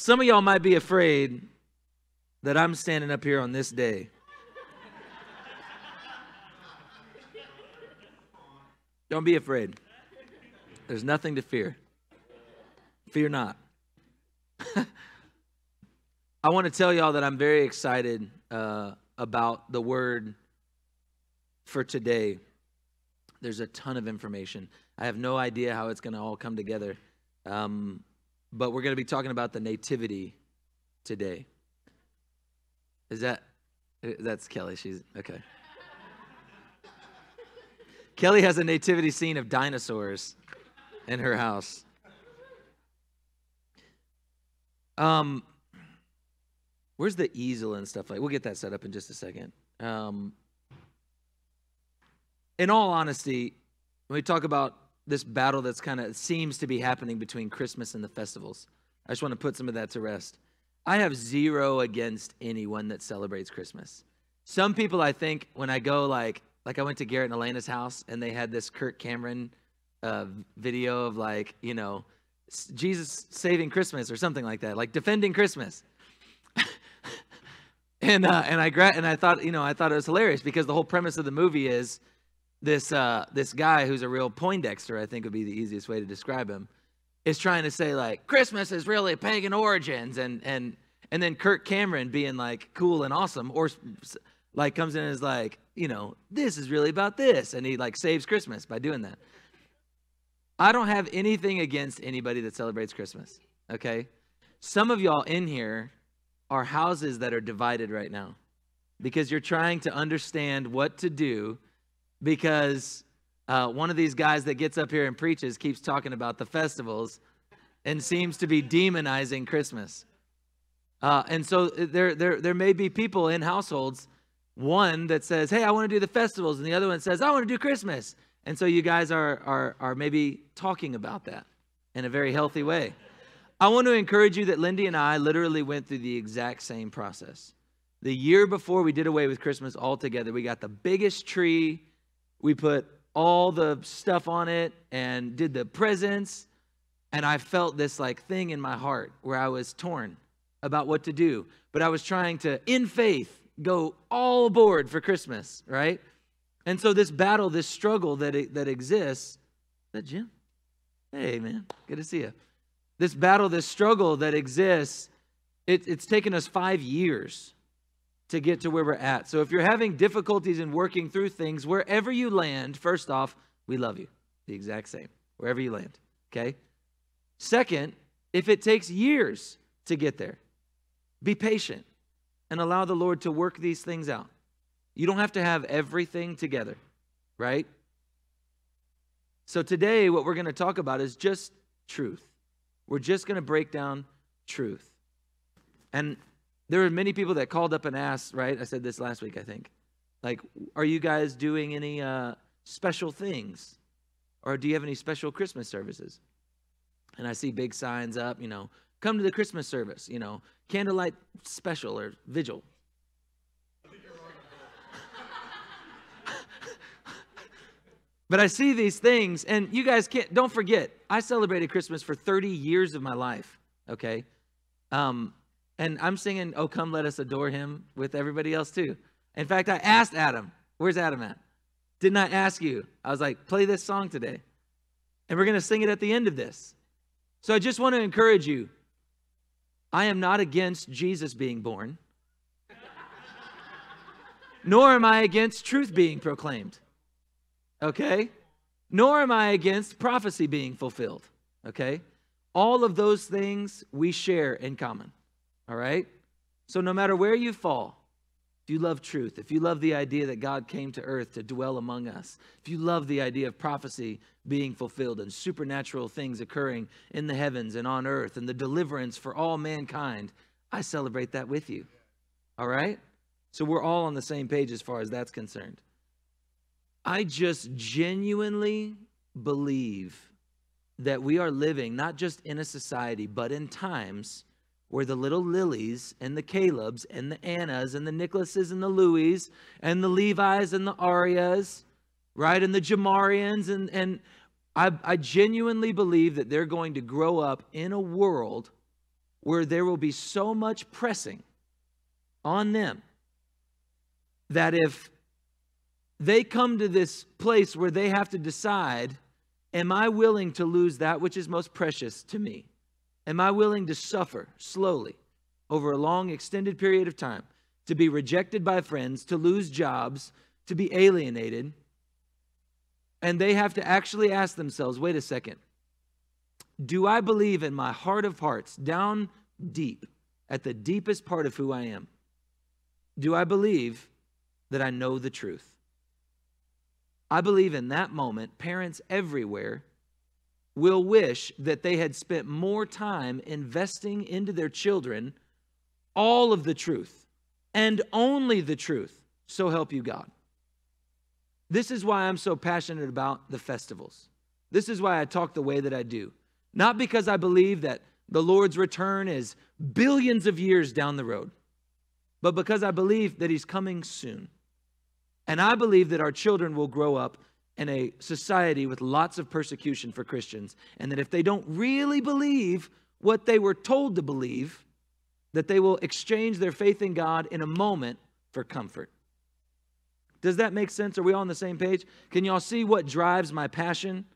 Some of y'all might be afraid that I'm standing up here on this day. Don't be afraid. There's nothing to fear. Fear not. I want to tell y'all that I'm very excited uh, about the word for today. There's a ton of information. I have no idea how it's going to all come together. Um, but we're going to be talking about the nativity today. Is that that's Kelly? She's okay. Kelly has a nativity scene of dinosaurs in her house. Um, where's the easel and stuff like? We'll get that set up in just a second. Um, in all honesty, when we talk about this battle that's kind of seems to be happening between Christmas and the festivals, I just want to put some of that to rest. I have zero against anyone that celebrates Christmas. Some people, I think, when I go like, like I went to Garrett and Elena's house and they had this Kirk Cameron uh, video of like, you know, Jesus saving Christmas or something like that, like defending Christmas. and uh, and I gra- and I thought, you know, I thought it was hilarious because the whole premise of the movie is this uh, this guy who's a real Poindexter, I think would be the easiest way to describe him, is trying to say like Christmas is really pagan origins, and and and then Kirk Cameron being like cool and awesome, or like comes in and is like, you know, this is really about this, and he like saves Christmas by doing that. I don't have anything against anybody that celebrates Christmas. Okay, some of y'all in here are houses that are divided right now because you're trying to understand what to do because uh, one of these guys that gets up here and preaches keeps talking about the festivals and seems to be demonizing Christmas. Uh, and so there, there, there may be people in households, one that says, Hey, I want to do the festivals, and the other one says, I want to do Christmas. And so you guys are, are, are maybe talking about that in a very healthy way. I want to encourage you that Lindy and I literally went through the exact same process. The year before we did away with Christmas altogether, we got the biggest tree we put all the stuff on it and did the presents. And I felt this like thing in my heart where I was torn about what to do. But I was trying to, in faith, go all aboard for Christmas, right? And so this battle, this struggle that, that exists, that Jim? Hey, man, good to see you. This battle, this struggle that exists, it, it's taken us five years to get to where we're at. So if you're having difficulties in working through things, wherever you land, first off, we love you. The exact same, wherever you land. Okay? Second, if it takes years to get there, be patient and allow the Lord to work these things out. You don't have to have everything together, right? So today, what we're going to talk about is just truth. We're just going to break down truth. And there were many people that called up and asked, right? I said this last week, I think. Like, are you guys doing any uh, special things? Or do you have any special Christmas services? And I see big signs up, you know, come to the Christmas service, you know, candlelight special or vigil. but I see these things, and you guys can't, don't forget, I celebrated Christmas for 30 years of my life, okay? Um, and I'm singing, Oh, come let us adore him with everybody else too. In fact, I asked Adam, Where's Adam at? Didn't I ask you? I was like, Play this song today. And we're going to sing it at the end of this. So I just want to encourage you. I am not against Jesus being born, nor am I against truth being proclaimed. Okay? Nor am I against prophecy being fulfilled. Okay? All of those things we share in common. All right? So no matter where you fall, if you love truth, if you love the idea that God came to earth to dwell among us, if you love the idea of prophecy being fulfilled and supernatural things occurring in the heavens and on earth and the deliverance for all mankind, I celebrate that with you. All right? So we're all on the same page as far as that's concerned. I just genuinely believe that we are living not just in a society, but in times where the little Lilies and the Calebs and the Annas and the Nicholases and the Louis and the Levis and the Arias, right, and the Jamarians and and I, I genuinely believe that they're going to grow up in a world where there will be so much pressing on them that if they come to this place where they have to decide Am I willing to lose that which is most precious to me? Am I willing to suffer slowly over a long, extended period of time, to be rejected by friends, to lose jobs, to be alienated? And they have to actually ask themselves wait a second, do I believe in my heart of hearts, down deep, at the deepest part of who I am? Do I believe that I know the truth? I believe in that moment, parents everywhere will wish that they had spent more time investing into their children all of the truth and only the truth. So help you God. This is why I'm so passionate about the festivals. This is why I talk the way that I do. Not because I believe that the Lord's return is billions of years down the road, but because I believe that He's coming soon. And I believe that our children will grow up in a society with lots of persecution for Christians. And that if they don't really believe what they were told to believe, that they will exchange their faith in God in a moment for comfort. Does that make sense? Are we all on the same page? Can y'all see what drives my passion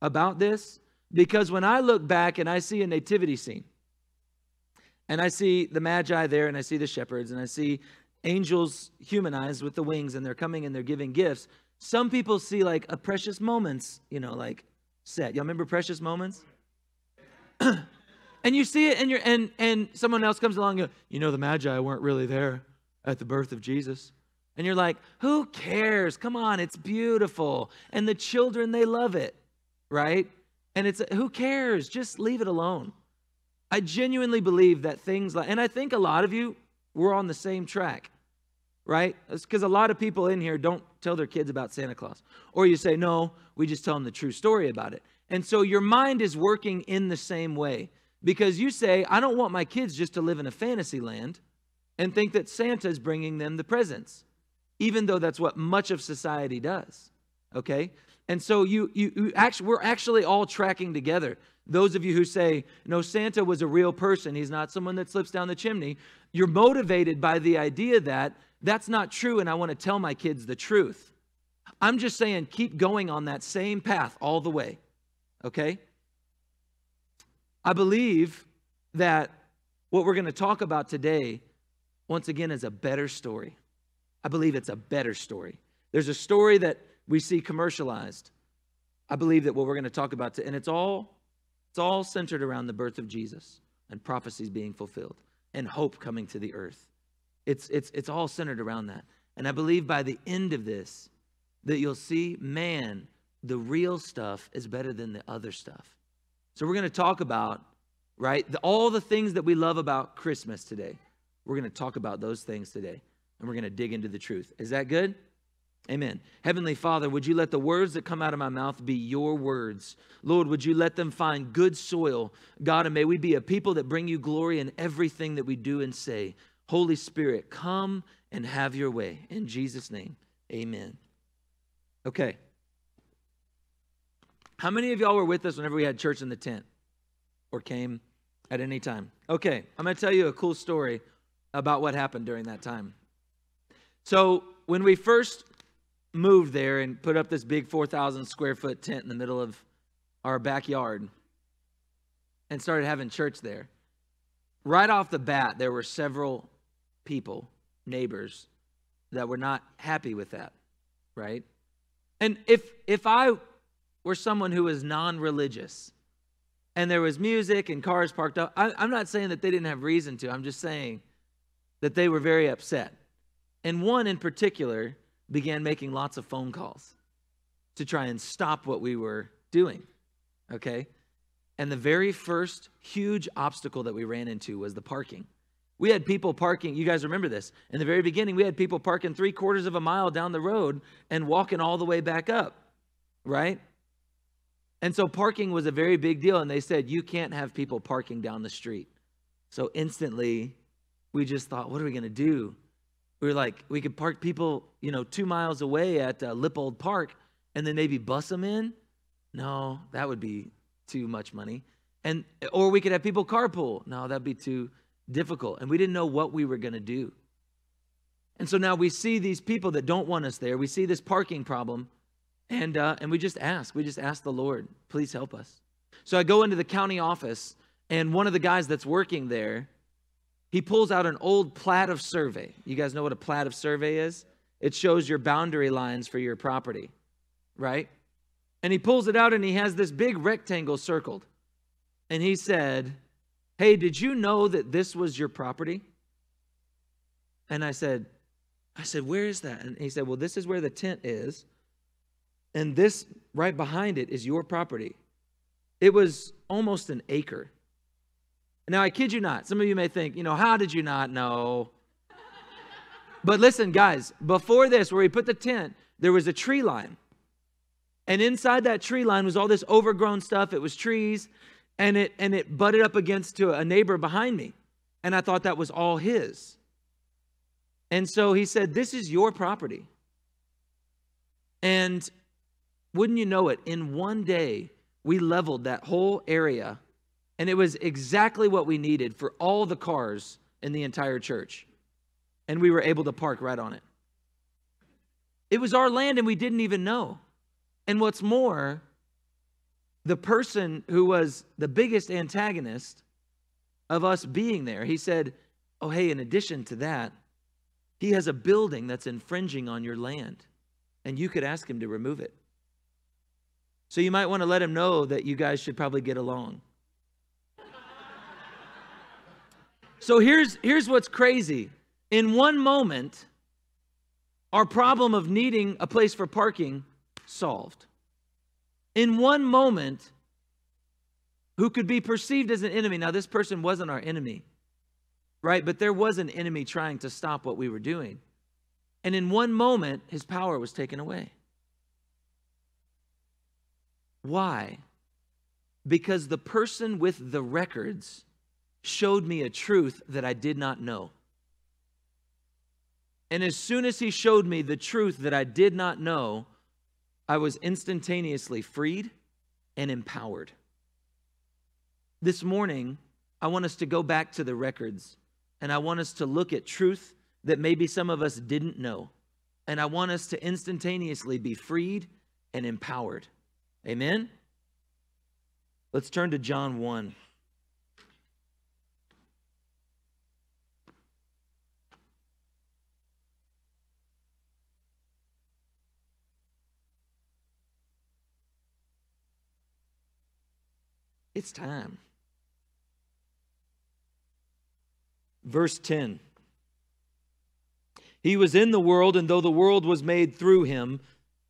about this? Because when I look back and I see a nativity scene, and I see the Magi there, and I see the shepherds, and I see angels humanized with the wings and they're coming and they're giving gifts. Some people see like a precious moments, you know, like set. Y'all remember precious moments? and you see it and you're and and someone else comes along and you know the magi weren't really there at the birth of Jesus. And you're like, who cares? Come on, it's beautiful. And the children, they love it, right? And it's who cares? Just leave it alone. I genuinely believe that things like, and I think a lot of you, we're on the same track right? Because a lot of people in here don't tell their kids about Santa Claus. Or you say, no, we just tell them the true story about it. And so your mind is working in the same way because you say, I don't want my kids just to live in a fantasy land and think that Santa is bringing them the presents, even though that's what much of society does. Okay? And so you, you, you actually, we're actually all tracking together. Those of you who say, no, Santa was a real person, he's not someone that slips down the chimney, you're motivated by the idea that that's not true, and I want to tell my kids the truth. I'm just saying, keep going on that same path all the way, okay? I believe that what we're going to talk about today, once again, is a better story. I believe it's a better story. There's a story that we see commercialized. I believe that what we're going to talk about, and it's all, it's all centered around the birth of Jesus and prophecies being fulfilled and hope coming to the earth. It's, it's, it's all centered around that. And I believe by the end of this, that you'll see, man, the real stuff is better than the other stuff. So we're going to talk about, right, the, all the things that we love about Christmas today. We're going to talk about those things today. And we're going to dig into the truth. Is that good? Amen. Heavenly Father, would you let the words that come out of my mouth be your words? Lord, would you let them find good soil? God, and may we be a people that bring you glory in everything that we do and say. Holy Spirit, come and have your way. In Jesus' name, amen. Okay. How many of y'all were with us whenever we had church in the tent or came at any time? Okay, I'm going to tell you a cool story about what happened during that time. So, when we first moved there and put up this big 4,000 square foot tent in the middle of our backyard and started having church there, right off the bat, there were several people, neighbors, that were not happy with that, right? And if if I were someone who was non-religious, and there was music and cars parked up, I, I'm not saying that they didn't have reason to. I'm just saying that they were very upset. And one in particular began making lots of phone calls to try and stop what we were doing. Okay? And the very first huge obstacle that we ran into was the parking. We had people parking, you guys remember this. In the very beginning, we had people parking three quarters of a mile down the road and walking all the way back up, right? And so parking was a very big deal. And they said, you can't have people parking down the street. So instantly, we just thought, what are we going to do? We were like, we could park people, you know, two miles away at uh, Lippold Park and then maybe bus them in. No, that would be too much money. And or we could have people carpool. No, that'd be too difficult. And we didn't know what we were going to do. And so now we see these people that don't want us there. We see this parking problem, and uh, and we just ask. We just ask the Lord, please help us. So I go into the county office, and one of the guys that's working there, he pulls out an old plat of survey. You guys know what a plat of survey is? It shows your boundary lines for your property, right? And he pulls it out, and he has this big rectangle circled, and he said, "Hey, did you know that this was your property?" And I said, I said, Where is that? And he said, Well, this is where the tent is. And this right behind it is your property. It was almost an acre. Now, I kid you not. Some of you may think, you know, how did you not know? But listen, guys, before this, where he put the tent, there was a tree line. And inside that tree line was all this overgrown stuff. It was trees, and it and it butted up against to a neighbor behind me. And I thought that was all his. And so he said, This is your property. And wouldn't you know it, in one day, we leveled that whole area, and it was exactly what we needed for all the cars in the entire church. And we were able to park right on it. It was our land, and we didn't even know. And what's more, the person who was the biggest antagonist of us being there, he said, Oh, hey, in addition to that, he has a building that's infringing on your land, and you could ask him to remove it. So you might want to let him know that you guys should probably get along. So here's, here's what's crazy. In one moment, our problem of needing a place for parking solved. In one moment, who could be perceived as an enemy. Now, this person wasn't our enemy right? But there was an enemy trying to stop what we were doing. And in one moment, his power was taken away. Why? Because the person with the records showed me a truth that I did not know. And as soon as he showed me the truth that I did not know, I was instantaneously freed and empowered. This morning, I want us to go back to the records and I want us to look at truth that maybe some of us didn't know. And I want us to instantaneously be freed and empowered. Amen? Let's turn to John 1. It's time. Verse 10 He was in the world, and though the world was made through him,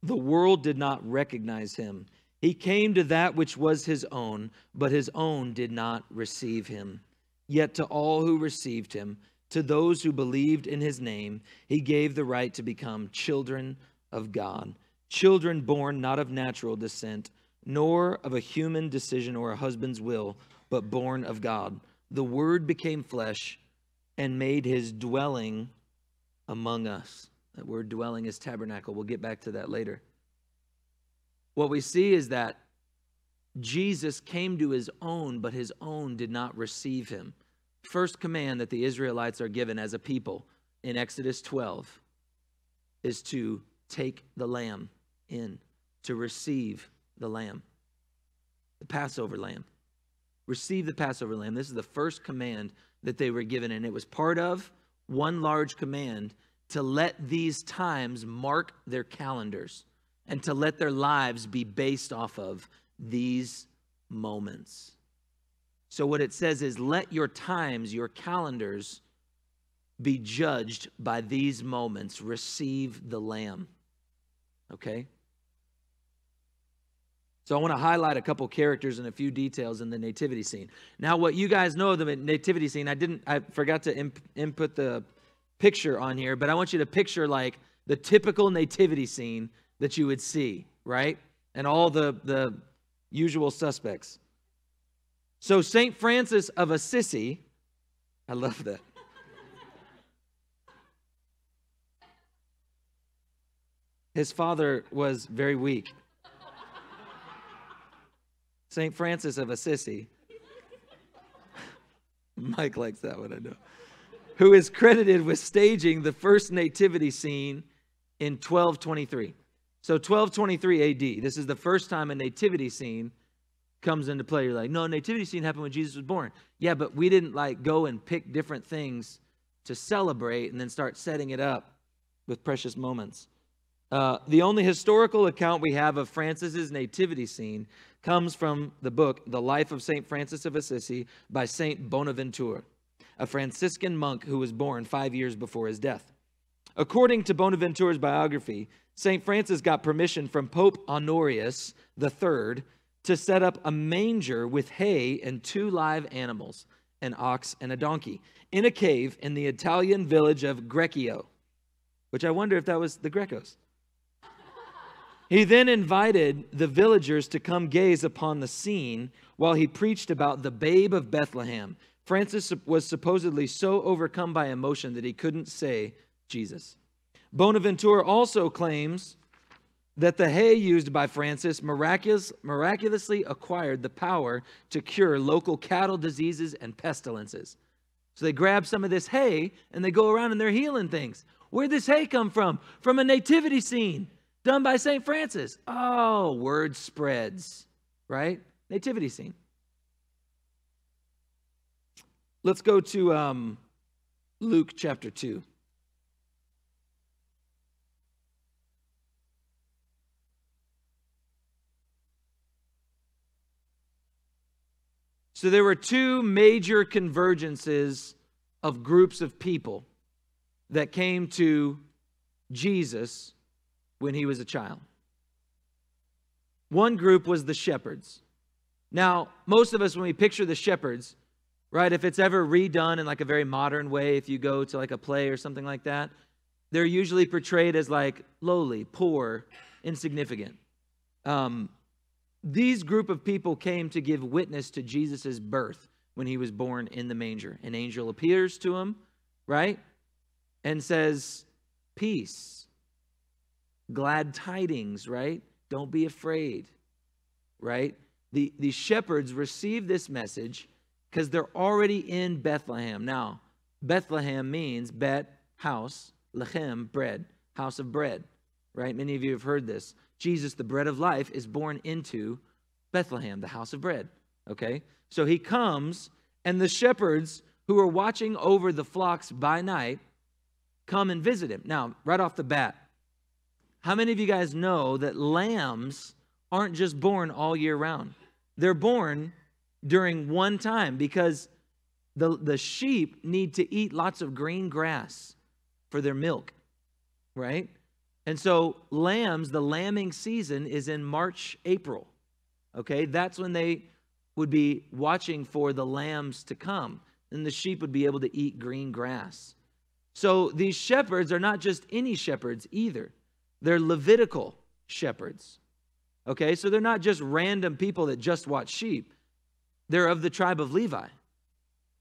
the world did not recognize him. He came to that which was his own, but his own did not receive him. Yet to all who received him, to those who believed in his name, he gave the right to become children of God. Children born not of natural descent, nor of a human decision or a husband's will, but born of God. The Word became flesh and made his dwelling among us. That word dwelling is tabernacle. We'll get back to that later. What we see is that Jesus came to his own, but his own did not receive him. First command that the Israelites are given as a people in Exodus 12 is to take the lamb in, to receive the lamb, the Passover lamb. Receive the Passover lamb. This is the first command that they were given. And it was part of one large command to let these times mark their calendars and to let their lives be based off of these moments. So, what it says is, let your times, your calendars, be judged by these moments. Receive the Lamb. Okay? So I want to highlight a couple characters and a few details in the nativity scene. Now, what you guys know of the nativity scene, I didn't, I forgot to imp, input the picture on here, but I want you to picture like the typical nativity scene that you would see, right? And all the the usual suspects. So Saint Francis of Assisi, I love that. His father was very weak. St. Francis of Assisi. Mike likes that one, I know. Who is credited with staging the first nativity scene in 1223. So 1223 AD. This is the first time a nativity scene comes into play. You're like, no, nativity scene happened when Jesus was born. Yeah, but we didn't like go and pick different things to celebrate and then start setting it up with precious moments. Uh, the only historical account we have of Francis's nativity scene comes from the book The Life of St. Francis of Assisi by St. Bonaventure, a Franciscan monk who was born five years before his death. According to Bonaventure's biography, St. Francis got permission from Pope Honorius III to set up a manger with hay and two live animals, an ox and a donkey, in a cave in the Italian village of Greccio, which I wonder if that was the Grecos. He then invited the villagers to come gaze upon the scene while he preached about the babe of Bethlehem. Francis was supposedly so overcome by emotion that he couldn't say Jesus. Bonaventure also claims that the hay used by Francis miraculous, miraculously acquired the power to cure local cattle diseases and pestilences. So they grab some of this hay and they go around and they're healing things. Where'd this hay come from? From a nativity scene done by St. Francis. Oh, word spreads, right? Nativity scene. Let's go to um, Luke chapter 2. So there were two major convergences of groups of people that came to Jesus when he was a child. One group was the shepherds. Now, most of us, when we picture the shepherds, right, if it's ever redone in like a very modern way, if you go to like a play or something like that, they're usually portrayed as like lowly, poor, insignificant. Um, these group of people came to give witness to Jesus' birth when he was born in the manger. An angel appears to him, right? And says, Peace, glad tidings, right? Don't be afraid, right? The, the shepherds receive this message because they're already in Bethlehem. Now, Bethlehem means Bet, house, Lechem, bread, house of bread, right? Many of you have heard this. Jesus, the bread of life, is born into Bethlehem, the house of bread. Okay? So he comes, and the shepherds who are watching over the flocks by night come and visit him. Now, right off the bat, how many of you guys know that lambs aren't just born all year round? They're born during one time because the, the sheep need to eat lots of green grass for their milk, right? And so, lambs, the lambing season is in March, April. Okay, that's when they would be watching for the lambs to come, and the sheep would be able to eat green grass. So, these shepherds are not just any shepherds either, they're Levitical shepherds. Okay, so they're not just random people that just watch sheep, they're of the tribe of Levi.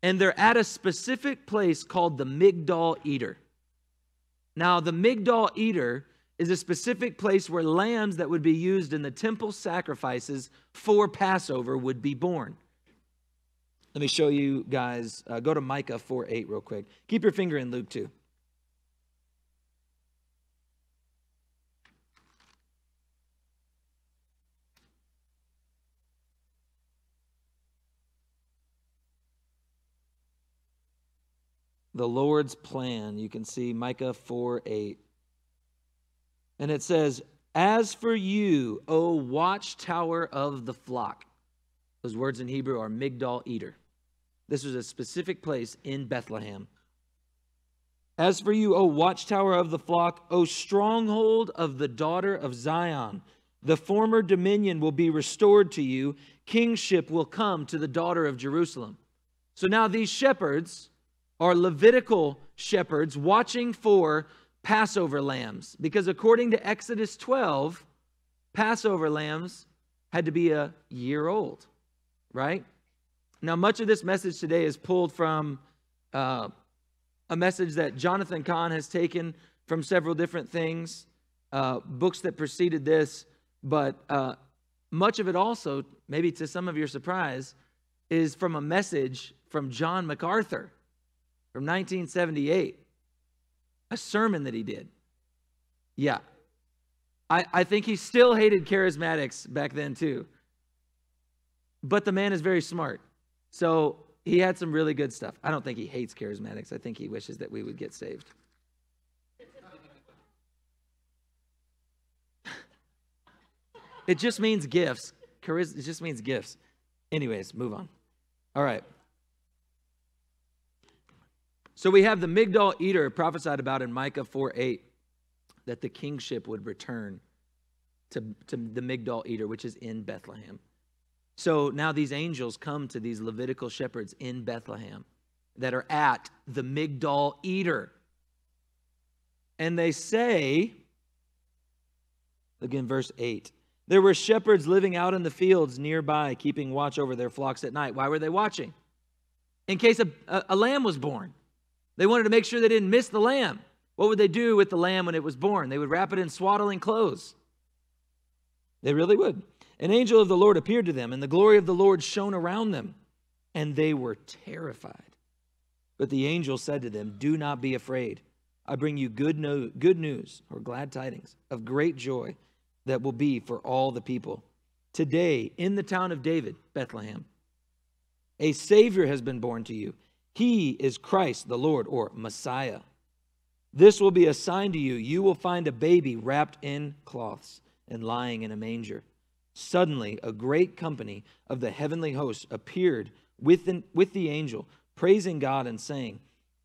And they're at a specific place called the Migdal Eder. Now, the Migdal Eder is a specific place where lambs that would be used in the temple sacrifices for Passover would be born. Let me show you guys. Uh, go to Micah 4 8 real quick. Keep your finger in Luke 2. The Lord's plan. You can see Micah 4 8. And it says, As for you, O watchtower of the flock. Those words in Hebrew are Migdal Eder. This was a specific place in Bethlehem. As for you, O watchtower of the flock, O stronghold of the daughter of Zion, the former dominion will be restored to you, kingship will come to the daughter of Jerusalem. So now these shepherds are Levitical shepherds watching for Passover lambs because according to Exodus 12, Passover lambs had to be a year old, right? Now, much of this message today is pulled from uh, a message that Jonathan Cahn has taken from several different things, uh, books that preceded this, but uh, much of it also, maybe to some of your surprise, is from a message from John MacArthur from 1978, a sermon that he did. Yeah. I, I think he still hated charismatics back then, too. But the man is very smart. So he had some really good stuff. I don't think he hates charismatics. I think he wishes that we would get saved. it just means gifts. Charis- it just means gifts. Anyways, move on. All right. So we have the Migdal Eder prophesied about in Micah 4 8 that the kingship would return to, to the Migdal Eder, which is in Bethlehem. So now these angels come to these Levitical shepherds in Bethlehem that are at the Migdal Eder. And they say, again, verse 8 there were shepherds living out in the fields nearby, keeping watch over their flocks at night. Why were they watching? In case a, a, a, lamb was born. They wanted to make sure they didn't miss the lamb. What would they do with the lamb when it was born? They would wrap it in swaddling clothes. They really would. An angel of the Lord appeared to them, and the glory of the Lord shone around them, and they were terrified. But the angel said to them, Do not be afraid. I bring you good, no- good news or glad tidings of great joy that will be for all the people. Today, in the town of David, Bethlehem, a Savior has been born to you. He is Christ the Lord, or Messiah. This will be a sign to you. You will find a baby wrapped in cloths and lying in a manger. Suddenly, a great company of the heavenly hosts appeared with the, with the angel, praising God and saying,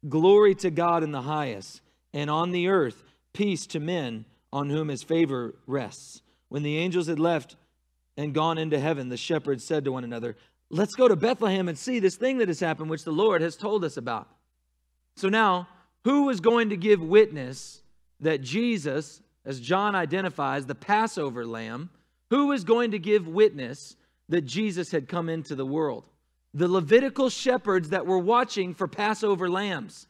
Glory to God in the highest, and on the earth, peace to men on whom his favor rests. When the angels had left and gone into heaven, the shepherds said to one another, Let's go to Bethlehem and see this thing that has happened, which the Lord has told us about. So now, who is going to give witness that Jesus, as John identifies, the Passover lamb, who is going to give witness that Jesus had come into the world? The Levitical shepherds that were watching for Passover lambs.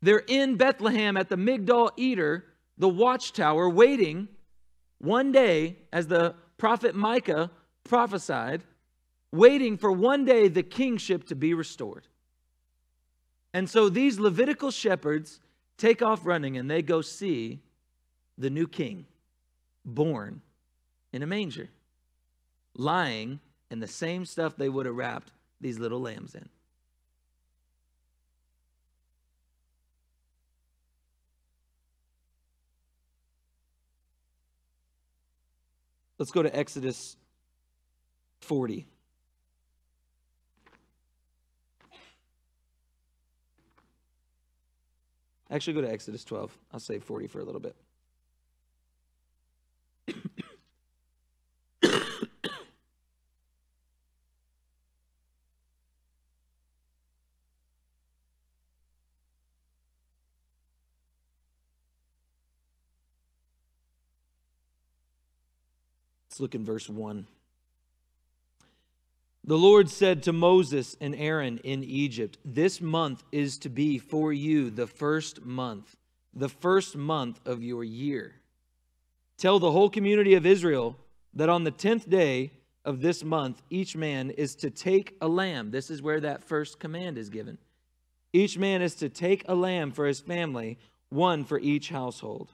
They're in Bethlehem at the Migdal Eder, the watchtower, waiting one day, as the prophet Micah prophesied, waiting for one day the kingship to be restored. And so these Levitical shepherds take off running and they go see the new king born in a manger, lying in the same stuff they would have wrapped these little lambs in. Let's go to Exodus 40. Actually, go to Exodus 12. I'll save 40 for a little bit. Let's look in verse 1. The Lord said to Moses and Aaron in Egypt, This month is to be for you the first month, the first month of your year. Tell the whole community of Israel that on the tenth day of this month, each man is to take a lamb. This is where that first command is given. Each man is to take a lamb for his family, one for each household.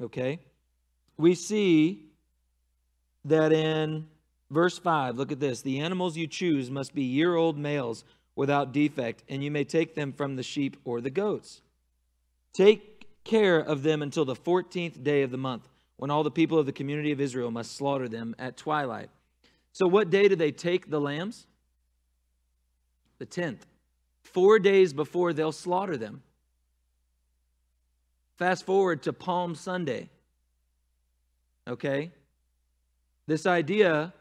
Okay? We see that in verse 5, look at this the animals you choose must be year old males without defect, and you may take them from the sheep or the goats. Take care of them until the 14th day of the month, when all the people of the community of Israel must slaughter them at twilight. So, what day do they take the lambs? The 10th. Four days before they'll slaughter them. Fast forward to Palm Sunday. Okay? This idea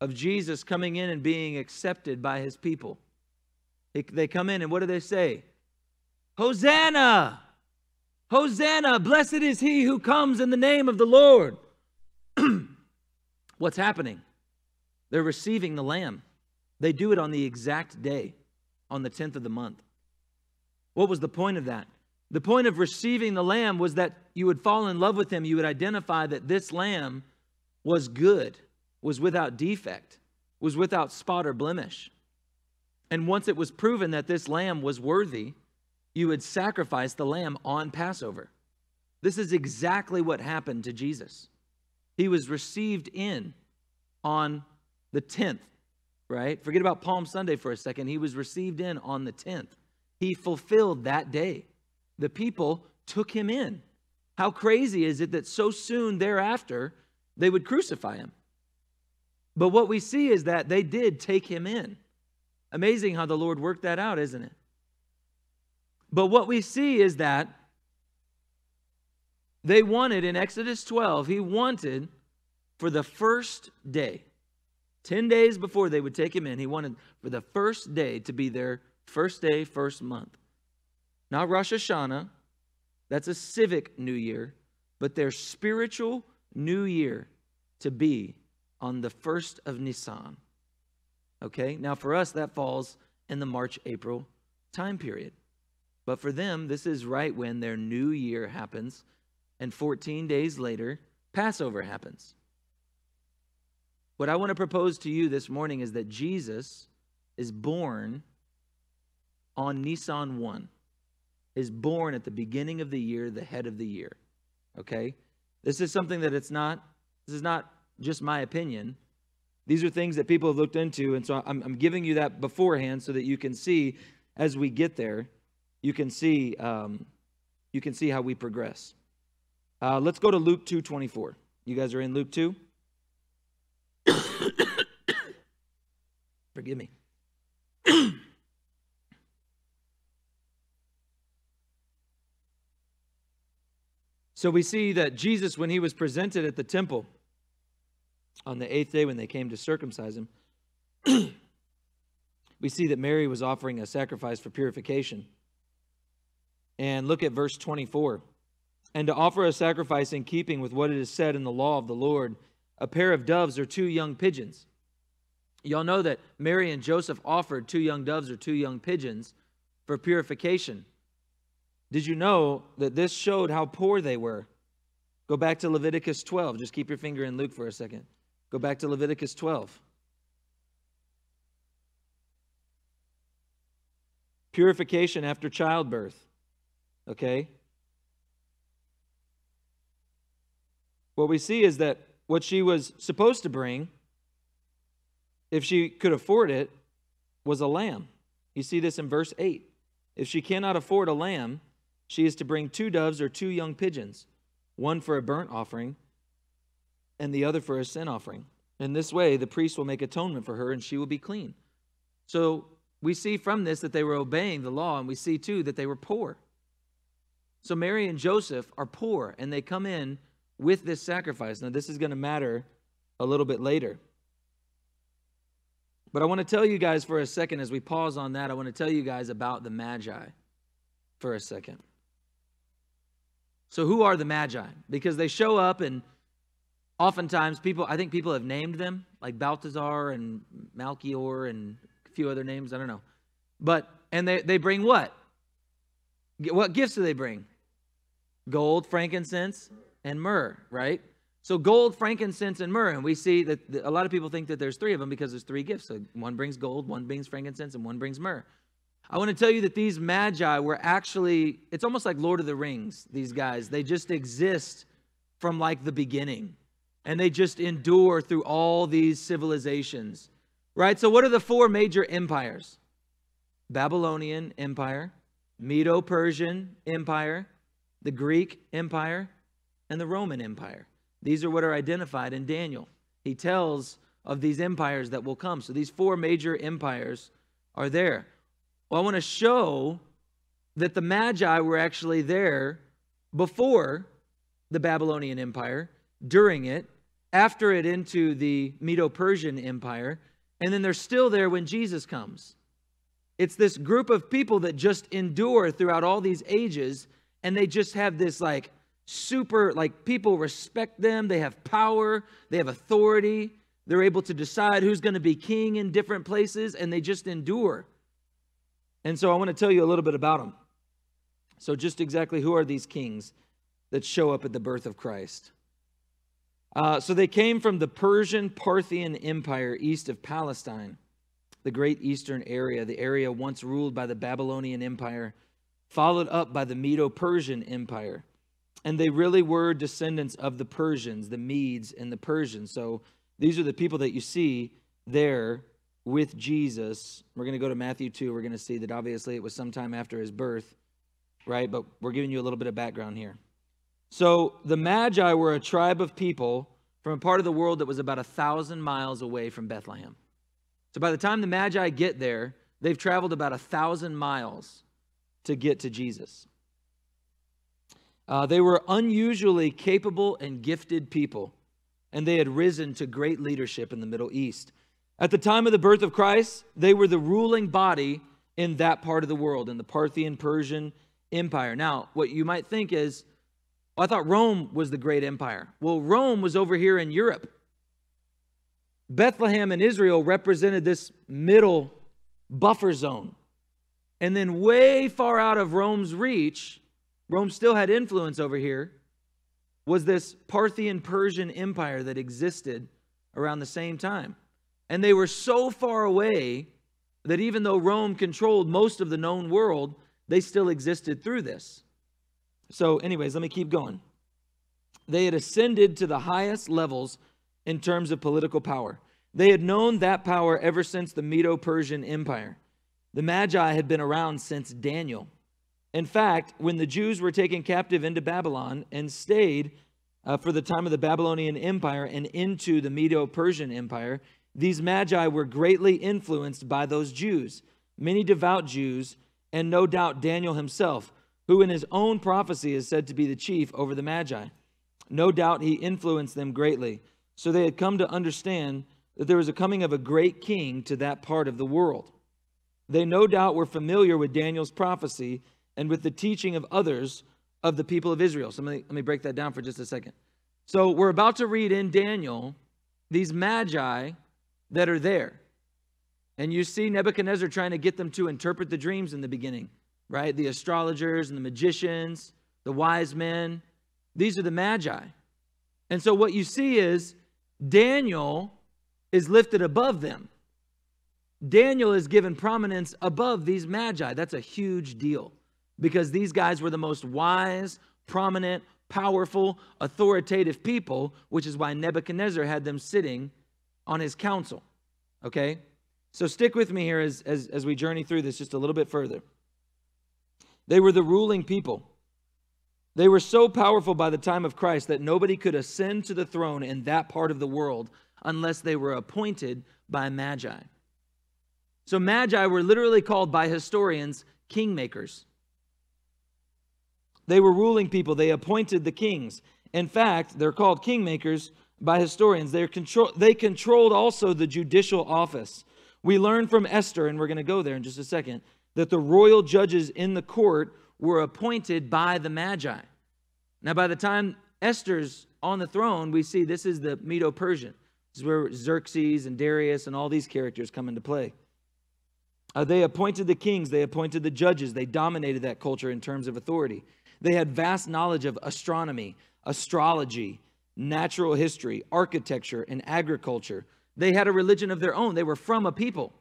of Jesus coming in and being accepted by his people. They come in and what do they say? Hosanna! Hosanna! Blessed is he who comes in the name of the Lord. What's happening? They're receiving the Lamb. They do it on the exact day, on the 10th of the month. What was the point of that? The point of receiving the Lamb was that you would fall in love with him. You would identify that this Lamb was good. Was without defect, was without spot or blemish. And once it was proven that this lamb was worthy, you would sacrifice the lamb on Passover. This is exactly what happened to Jesus. He was received in on the 10th, right? Forget about Palm Sunday for a second. He was received in on the 10th. He fulfilled that day. The people took him in. How crazy is it that so soon thereafter they would crucify him? But what we see is that they did take him in. Amazing how the Lord worked that out, isn't it? But what we see is that they wanted in Exodus 12, he wanted for the first day, 10 days before they would take him in, he wanted for the first day to be their first day, first month. Not Rosh Hashanah, that's a civic new year, but their spiritual new year to be on the first of Nisan. Okay, now for us, that falls in the March April time period. But for them, this is right when their new year happens. And 14 days later, Passover happens. What I want to propose to you this morning is that Jesus is born on Nisan 1, is born at the beginning of the year, the head of the year. Okay? This is something that it's not, this is not just my opinion. These are things that people have looked into, and so I'm, I'm giving you that beforehand so that you can see as we get there, you can see um, you can see how we progress. Uh, let's go to Luke 2:24. You guys are in Luke 2. Forgive me. so we see that Jesus, when he was presented at the temple, on the eighth day when they came to circumcise him, we see that Mary was offering a sacrifice for purification. And look at verse 24. And to offer a sacrifice in keeping with what it is said in the law of the Lord, a pair of doves or two young pigeons. Y'all know that Mary and Joseph offered two young doves or two young pigeons for purification. Did you know that this showed how poor they were? Go back to Leviticus 12. Just keep your finger in Luke for a second. Go back to Leviticus 12. Purification after childbirth. Okay? What we see is that what she was supposed to bring, if she could afford it, was a lamb. You see this in verse 8. If she cannot afford a lamb, she is to bring two doves or two young pigeons, one for a burnt offering and the other for a sin offering. In this way, the priest will make atonement for her and she will be clean. So we see from this that they were obeying the law, and we see too that they were poor. So Mary and Joseph are poor, and they come in with this sacrifice. Now, this is going to matter a little bit later. But I want to tell you guys for a second, as we pause on that, I want to tell you guys about the Magi for a second. So, who are the Magi? Because they show up and oftentimes people i think people have named them like balthazar and melchior and a few other names i don't know. But and they, they bring what? What gifts do they bring? Gold frankincense and myrrh right? So gold frankincense and myrrh and we see that a lot of people think that there's three of them because there's three gifts. So one brings gold one brings frankincense and one brings myrrh. I want to tell you that these magi were actually it's almost like lord of the rings these guys. They just exist from like the beginning and they just endure through all these civilizations. Right? So, what are the four major empires? Babylonian Empire, Medo Persian Empire, the Greek Empire, and the Roman Empire. These are what are identified in Daniel. He tells of these empires that will come. So, these four major empires are there. Well, I want to show that the Magi were actually there before the Babylonian Empire, during it, after it into the Medo Persian Empire, and then they're still there when Jesus comes. It's this group of people that just endure throughout all these ages, and they just have this like super, like people respect them, they have power, they have authority, they're able to decide who's going to be king in different places, and they just endure. And so I want to tell you a little bit about them. So, just exactly who are these kings that show up at the birth of Christ? Uh, so they came from the Persian Parthian Empire east of Palestine, the great eastern area, the area once ruled by the Babylonian Empire, followed up by the Medo Persian Empire. And they really were descendants of the Persians, the Medes and the Persians. So these are the people that you see there with Jesus. We're going to go to Matthew 2. We're going to see that obviously it was sometime after his birth, right? But we're giving you a little bit of background here. So the Magi were a tribe of people from a part of the world that was about a thousand miles away from Bethlehem. So by the time the Magi get there, they've traveled about a thousand miles to get to Jesus. Uh, they were unusually capable and gifted people, and they had risen to great leadership in the Middle East. At the time of the birth of Christ, they were the ruling body in that part of the world, in the Parthian Persian Empire. Now, what you might think is, well, I thought Rome was the great empire. Well, Rome was over here in Europe. Bethlehem and Israel represented this middle buffer zone. And then, way far out of Rome's reach, Rome still had influence over here, was this Parthian Persian empire that existed around the same time. And they were so far away that even though Rome controlled most of the known world, they still existed through this. So, anyways, let me keep going. They had ascended to the highest levels in terms of political power. They had known that power ever since the Medo Persian Empire. The Magi had been around since Daniel. In fact, when the Jews were taken captive into Babylon and stayed uh, for the time of the Babylonian Empire and into the Medo Persian Empire, these Magi were greatly influenced by those Jews, many devout Jews, and no doubt Daniel himself who in his own prophecy is said to be the chief over the Magi. No doubt he influenced them greatly. So they had come to understand that there was a coming of a great king to that part of the world. They no doubt were familiar with Daniel's prophecy and with the teaching of others of the people of Israel. So let me, let me break that down for just a second. So we're about to read in Daniel these magi that are there. And you see Nebuchadnezzar trying to get them to interpret the dreams in the beginning right? The astrologers and the magicians, the wise men. These are the magi. And so what you see is Daniel is lifted above them. Daniel is given prominence above these magi. That's a huge deal because these guys were the most wise, prominent, powerful, authoritative people, which is why Nebuchadnezzar had them sitting on his council. Okay? So stick with me here as, as, as we journey through this just a little bit further. They were the ruling people. They were so powerful by the time of Christ that nobody could ascend to the throne in that part of the world unless they were appointed by magi. So, magi were literally called by historians kingmakers. They were ruling people, they appointed the kings. In fact, they're called kingmakers by historians. They're control, they controlled also the judicial office. We learn from Esther, and we're going to go there in just a second, that the royal judges in the court were appointed by the Magi. Now, by the time Esther's on the throne, we see this is the Medo Persian. This is where Xerxes and Darius and all these characters come into play. Uh, they appointed the kings, they appointed the judges, they dominated that culture in terms of authority. They had vast knowledge of astronomy, astrology, natural history, architecture, and agriculture. They had a religion of their own. They were from a people.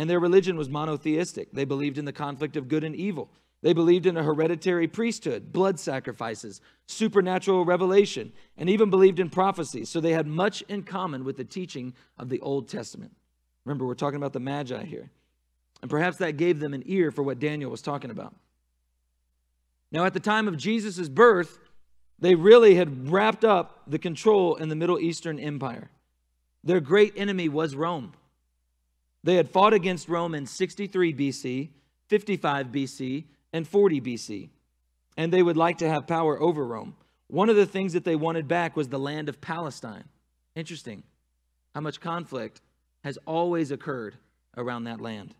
And their religion was monotheistic. They believed in the conflict of good and evil. They believed in a hereditary priesthood, blood sacrifices, supernatural revelation, and even believed in prophecy. So they had much in common with the teaching of the Old Testament. Remember, we're talking about the Magi here. And perhaps that gave them an ear for what Daniel was talking about. Now, at the time of Jesus' birth, they really had wrapped up the control in the Middle Eastern Empire. Their great enemy was Rome. They had fought against Rome in 63 BC, 55 BC, and 40 BC, and they would like to have power over Rome. One of the things that they wanted back was the land of Palestine. Interesting how much conflict has always occurred around that land.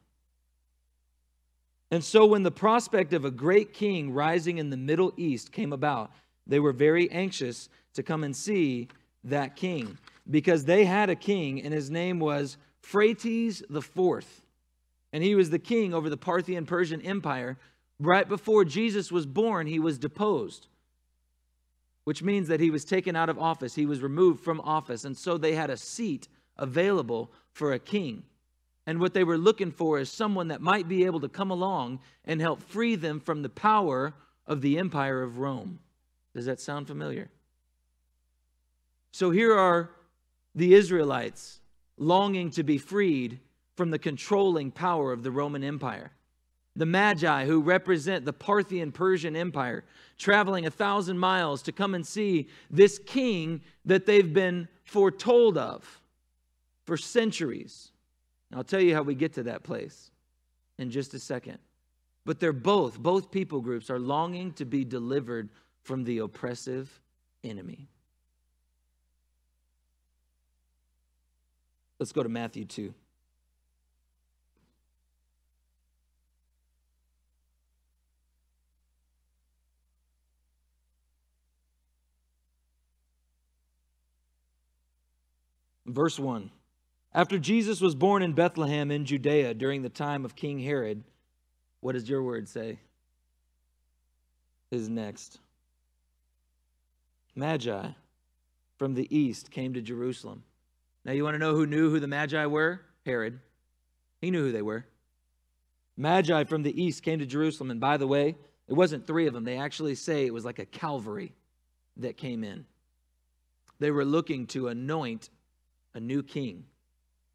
And so, when the prospect of a great king rising in the Middle East came about, they were very anxious to come and see that king because they had a king, and his name was Phraates IV, and he was the king over the Parthian Persian Empire. Right before Jesus was born, he was deposed. which means that he was taken out of office. He was removed from office. And so they had a seat available for a king. And what they were looking for is someone that might be able to come along and help free them from the power of the empire of Rome. Does that sound familiar? So here are the Israelites longing to be freed from the controlling power of the Roman Empire. The Magi, who represent the Parthian Persian Empire, traveling a thousand miles to come and see this king that they've been foretold of for centuries. I'll tell you how we get to that place in just a second. But they're both, both people groups are longing to be delivered from the oppressive enemy. Let's go to Matthew 2. Verse 1 After Jesus was born in Bethlehem in Judea during the time of King Herod, what does your word say? Is next. Magi from the east came to Jerusalem. Now, you want to know who knew who the Magi were? Herod. He knew who they were. Magi from the east came to Jerusalem. And by the way, it wasn't three of them. They actually say it was like a Calvary that came in. They were looking to anoint a new king.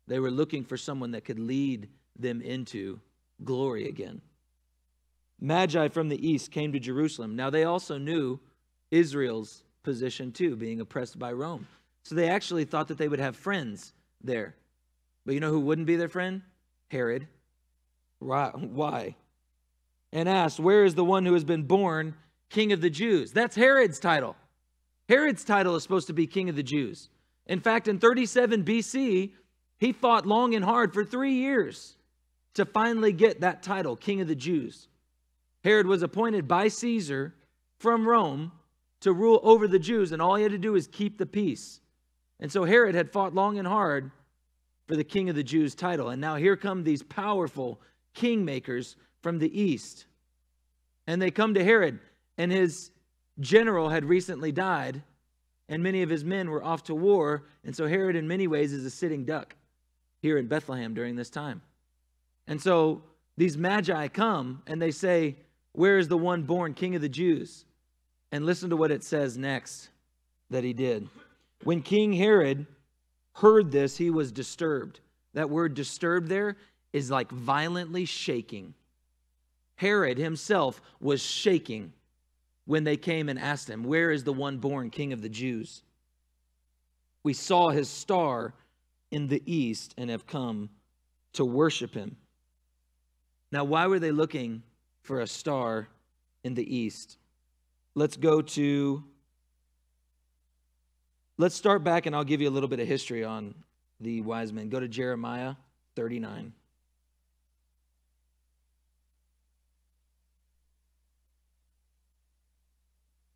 They were looking for someone that could lead them into glory again. Magi from the east came to Jerusalem. Now, they also knew Israel's position too, being oppressed by Rome. So they actually thought that they would have friends there. But you know who wouldn't be their friend? Herod. Why? And asked, Where is the one who has been born king of the Jews? That's Herod's title. Herod's title is supposed to be king of the Jews. In fact, in 37 BC, he fought long and hard for three years to finally get that title, King of the Jews. Herod was appointed by Caesar from Rome to rule over the Jews, and all he had to do was keep the peace. And so Herod had fought long and hard for the King of the Jews title. And now here come these powerful kingmakers from the east. And they come to Herod, and his general had recently died and many of his men were off to war. And so Herod, in many ways, is a sitting duck here in Bethlehem during this time. And so these magi come and they say, Where is the one born king of the Jews? And listen to what it says next that he did. When King Herod heard this, he was disturbed. That word disturbed there is like violently shaking. Herod himself was shaking when they came and asked him, Where is the one born king of the Jews? We saw his star in the east and have come to worship him. Now, why were they looking for a star in the east? Let's go to, let's start back and I'll give you a little bit of history on the wise men. Go to Jeremiah 39.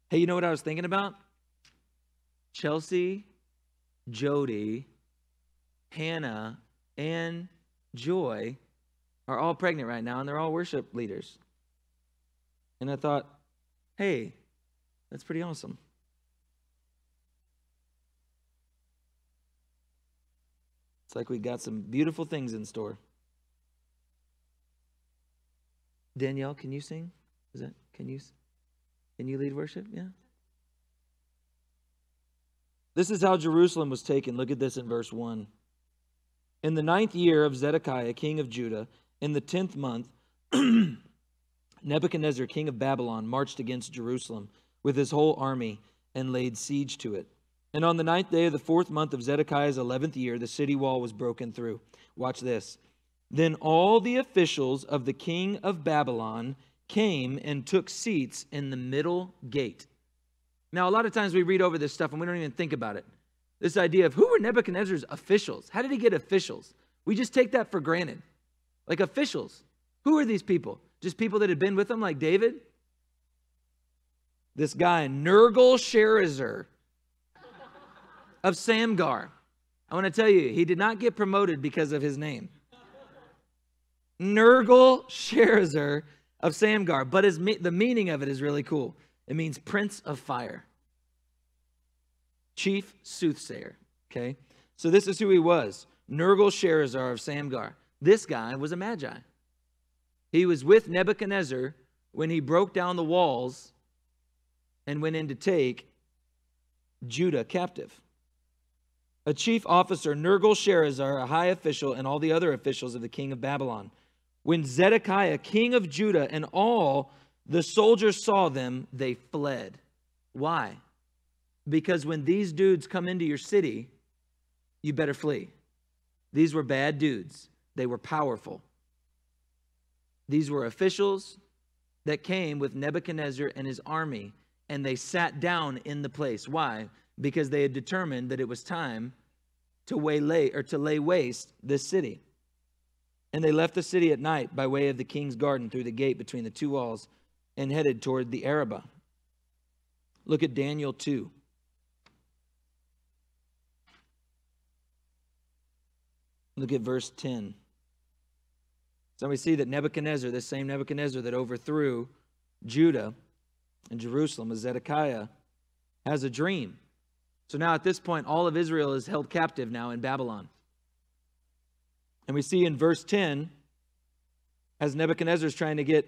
Hey, you know what I was thinking about? Chelsea, Jody, Hannah, and Joy are all pregnant right now, and they're all worship leaders. And I thought, hey, that's pretty awesome. It's like we got some beautiful things in store. Danielle, can you sing? Is that can you? Can you lead worship? Yeah. This is how Jerusalem was taken. Look at this in verse 1. In the ninth year of Zedekiah, king of Judah, in the tenth month, Nebuchadnezzar, king of Babylon, marched against Jerusalem with his whole army and laid siege to it. And on the ninth day of the fourth month of Zedekiah's eleventh year, the city wall was broken through. Watch this. Then all the officials of the king of Babylon came and took seats in the middle gate. Now, a lot of times we read over this stuff and we don't even think about it. This idea of who were Nebuchadnezzar's officials? How did he get officials? We just take that for granted. Like officials. Who are these people? Just people that had been with him, like David? This guy, Nergal Sharezer of Samgar. I want to tell you, he did not get promoted because of his name. Nergal Sharezer of Samgar, but his, the meaning of it is really cool. It means prince of fire. chief soothsayer. Okay? So this is who he was Nergal Sharezer of Samgar. This guy was a magi. He was with Nebuchadnezzar when he broke down the walls and went in to take Judah captive. A chief officer, Nergal Sharezer, a high official, and all the other officials of the king of Babylon. When Zedekiah, king of Judah, and all the soldiers saw them, they fled. Why? Because when these dudes come into your city, you better flee. These were bad dudes, they were powerful. These were officials that came with Nebuchadnezzar and his army, and they sat down in the place. Why? Because they had determined that it was time to waylay or to lay waste this city. And they left the city at night by way of the king's garden through the gate between the two walls and headed toward the Arabah. Look at Daniel 2. Look at verse 10. So we see that Nebuchadnezzar, this same Nebuchadnezzar that overthrew Judah and Jerusalem, as Zedekiah, has a dream. So now at this point, all of Israel is held captive now in Babylon. And we see in verse 10, as Nebuchadnezzar is trying to get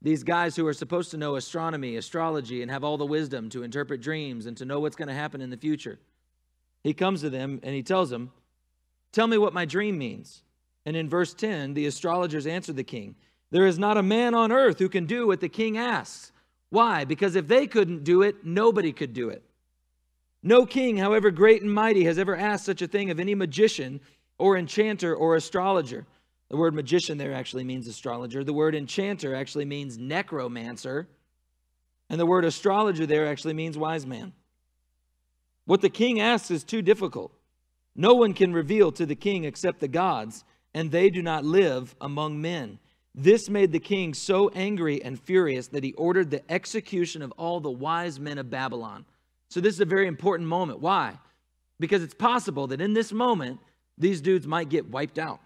these guys who are supposed to know astronomy, astrology, and have all the wisdom to interpret dreams and to know what's going to happen in the future, he comes to them and he tells them, Tell me what my dream means. And in verse 10, the astrologers answered the king, There is not a man on earth who can do what the king asks. Why? Because if they couldn't do it, nobody could do it. No king, however great and mighty, has ever asked such a thing of any magician or enchanter or astrologer. The word magician there actually means astrologer. The word enchanter actually means necromancer. And the word astrologer there actually means wise man. What the king asks is too difficult. No one can reveal to the king except the gods, and they do not live among men. This made the king so angry and furious that he ordered the execution of all the wise men of Babylon. So, this is a very important moment. Why? Because it's possible that in this moment, these dudes might get wiped out.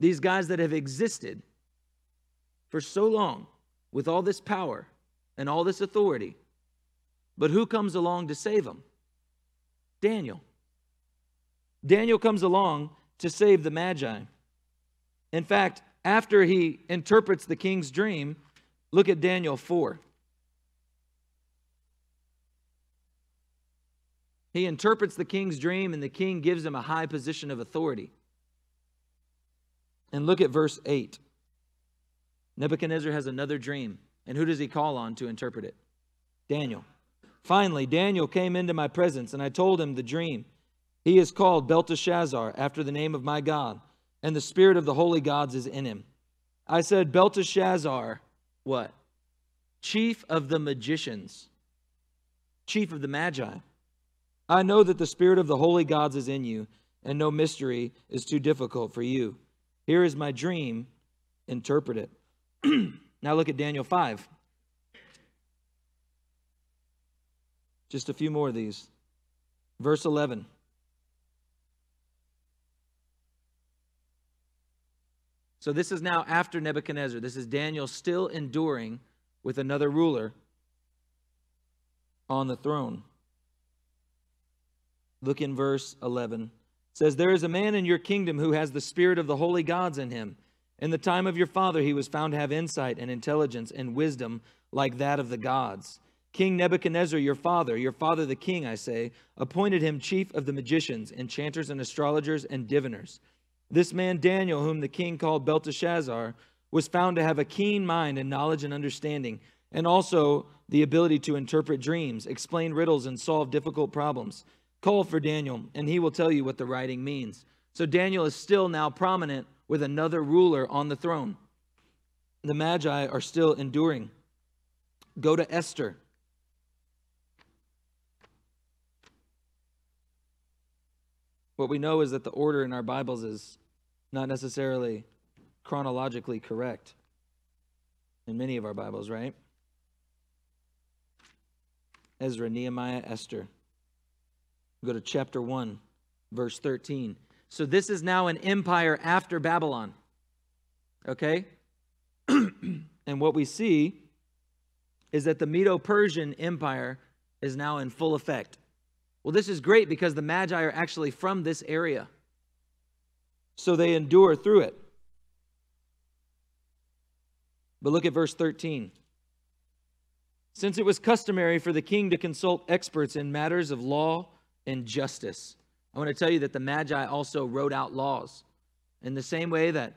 These guys that have existed for so long with all this power and all this authority. But who comes along to save them? Daniel. Daniel comes along to save the Magi. In fact, after he interprets the king's dream, look at Daniel 4. He interprets the king's dream, and the king gives him a high position of authority. And look at verse 8. Nebuchadnezzar has another dream. And who does he call on to interpret it? Daniel. Finally, Daniel came into my presence, and I told him the dream. He is called Belteshazzar, after the name of my God, and the spirit of the holy gods is in him. I said, Belteshazzar, what? Chief of the magicians, chief of the magi. I know that the spirit of the holy gods is in you, and no mystery is too difficult for you. Here is my dream, interpret it. now look at Daniel 5. Just a few more of these. Verse 11. So this is now after Nebuchadnezzar. This is Daniel still enduring with another ruler on the throne. Look in verse 11. It says, There is a man in your kingdom who has the spirit of the holy gods in him. In the time of your father, he was found to have insight and intelligence and wisdom like that of the gods. King Nebuchadnezzar, your father, your father the king, I say, appointed him chief of the magicians, enchanters, and astrologers and diviners. This man Daniel, whom the king called Belteshazzar, was found to have a keen mind and knowledge and understanding, and also the ability to interpret dreams, explain riddles, and solve difficult problems. Call for Daniel, and he will tell you what the writing means. So Daniel is still now prominent with another ruler on the throne. The Magi are still enduring. Go to Esther. What we know is that the order in our Bibles is not necessarily chronologically correct in many of our Bibles, right? Ezra, Nehemiah, Esther. Go to chapter 1, verse 13. So this is now an empire after Babylon. Okay? and what we see is that the Medo Persian Empire is now in full effect. Well, this is great because the Magi are actually from this area. So they endure through it. But look at verse 13. Since it was customary for the king to consult experts in matters of law and justice, I want to tell you that the Magi also wrote out laws. In the same way that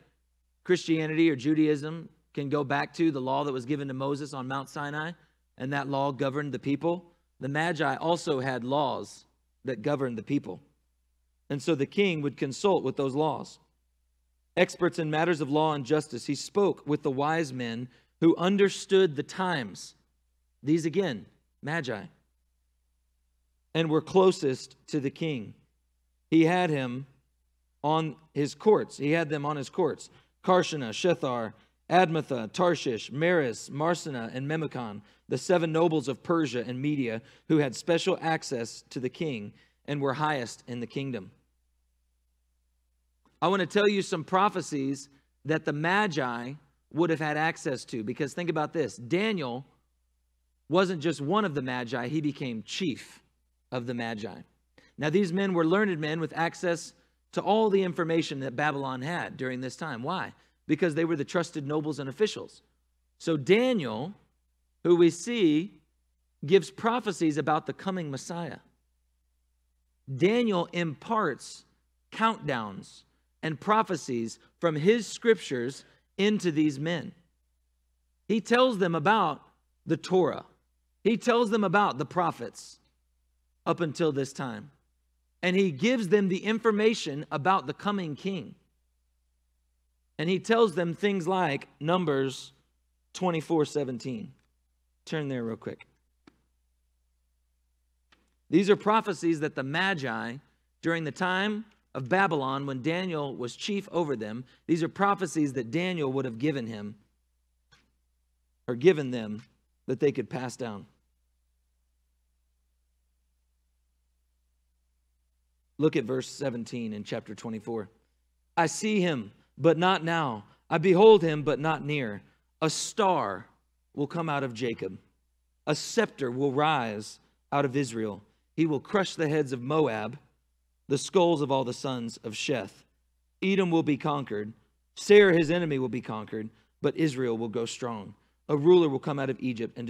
Christianity or Judaism can go back to the law that was given to Moses on Mount Sinai, and that law governed the people, the Magi also had laws that governed the people. And so the king would consult with those laws. Experts in matters of law and justice, he spoke with the wise men who understood the times. These again, Magi. And were closest to the king. He had him on his courts. He had them on his courts. Karshena, Shethar, Admatha, Tarshish, Meres, Marsena, and Memucan, the seven nobles of Persia and Media, who had special access to the king and were highest in the kingdom. I want to tell you some prophecies that the Magi would have had access to, because think about this Daniel wasn't just one of the Magi, he became chief of the Magi. Now, these men were learned men with access to all the information that Babylon had during this time. Why? Because they were the trusted nobles and officials. So, Daniel, who we see, gives prophecies about the coming Messiah. Daniel imparts countdowns and prophecies from his scriptures into these men. He tells them about the Torah, he tells them about the prophets up until this time. And he gives them the information about the coming king. And he tells them things like Numbers 24 17. Turn there real quick. These are prophecies that the Magi, during the time of Babylon, when Daniel was chief over them, these are prophecies that Daniel would have given him or given them that they could pass down. Look at verse 17 in chapter 24. I see him, but not now. I behold him, but not near. A star will come out of Jacob, a scepter will rise out of Israel. He will crush the heads of Moab, the skulls of all the sons of Sheth. Edom will be conquered. Seir, his enemy, will be conquered, but Israel will go strong. A ruler will come out of Egypt and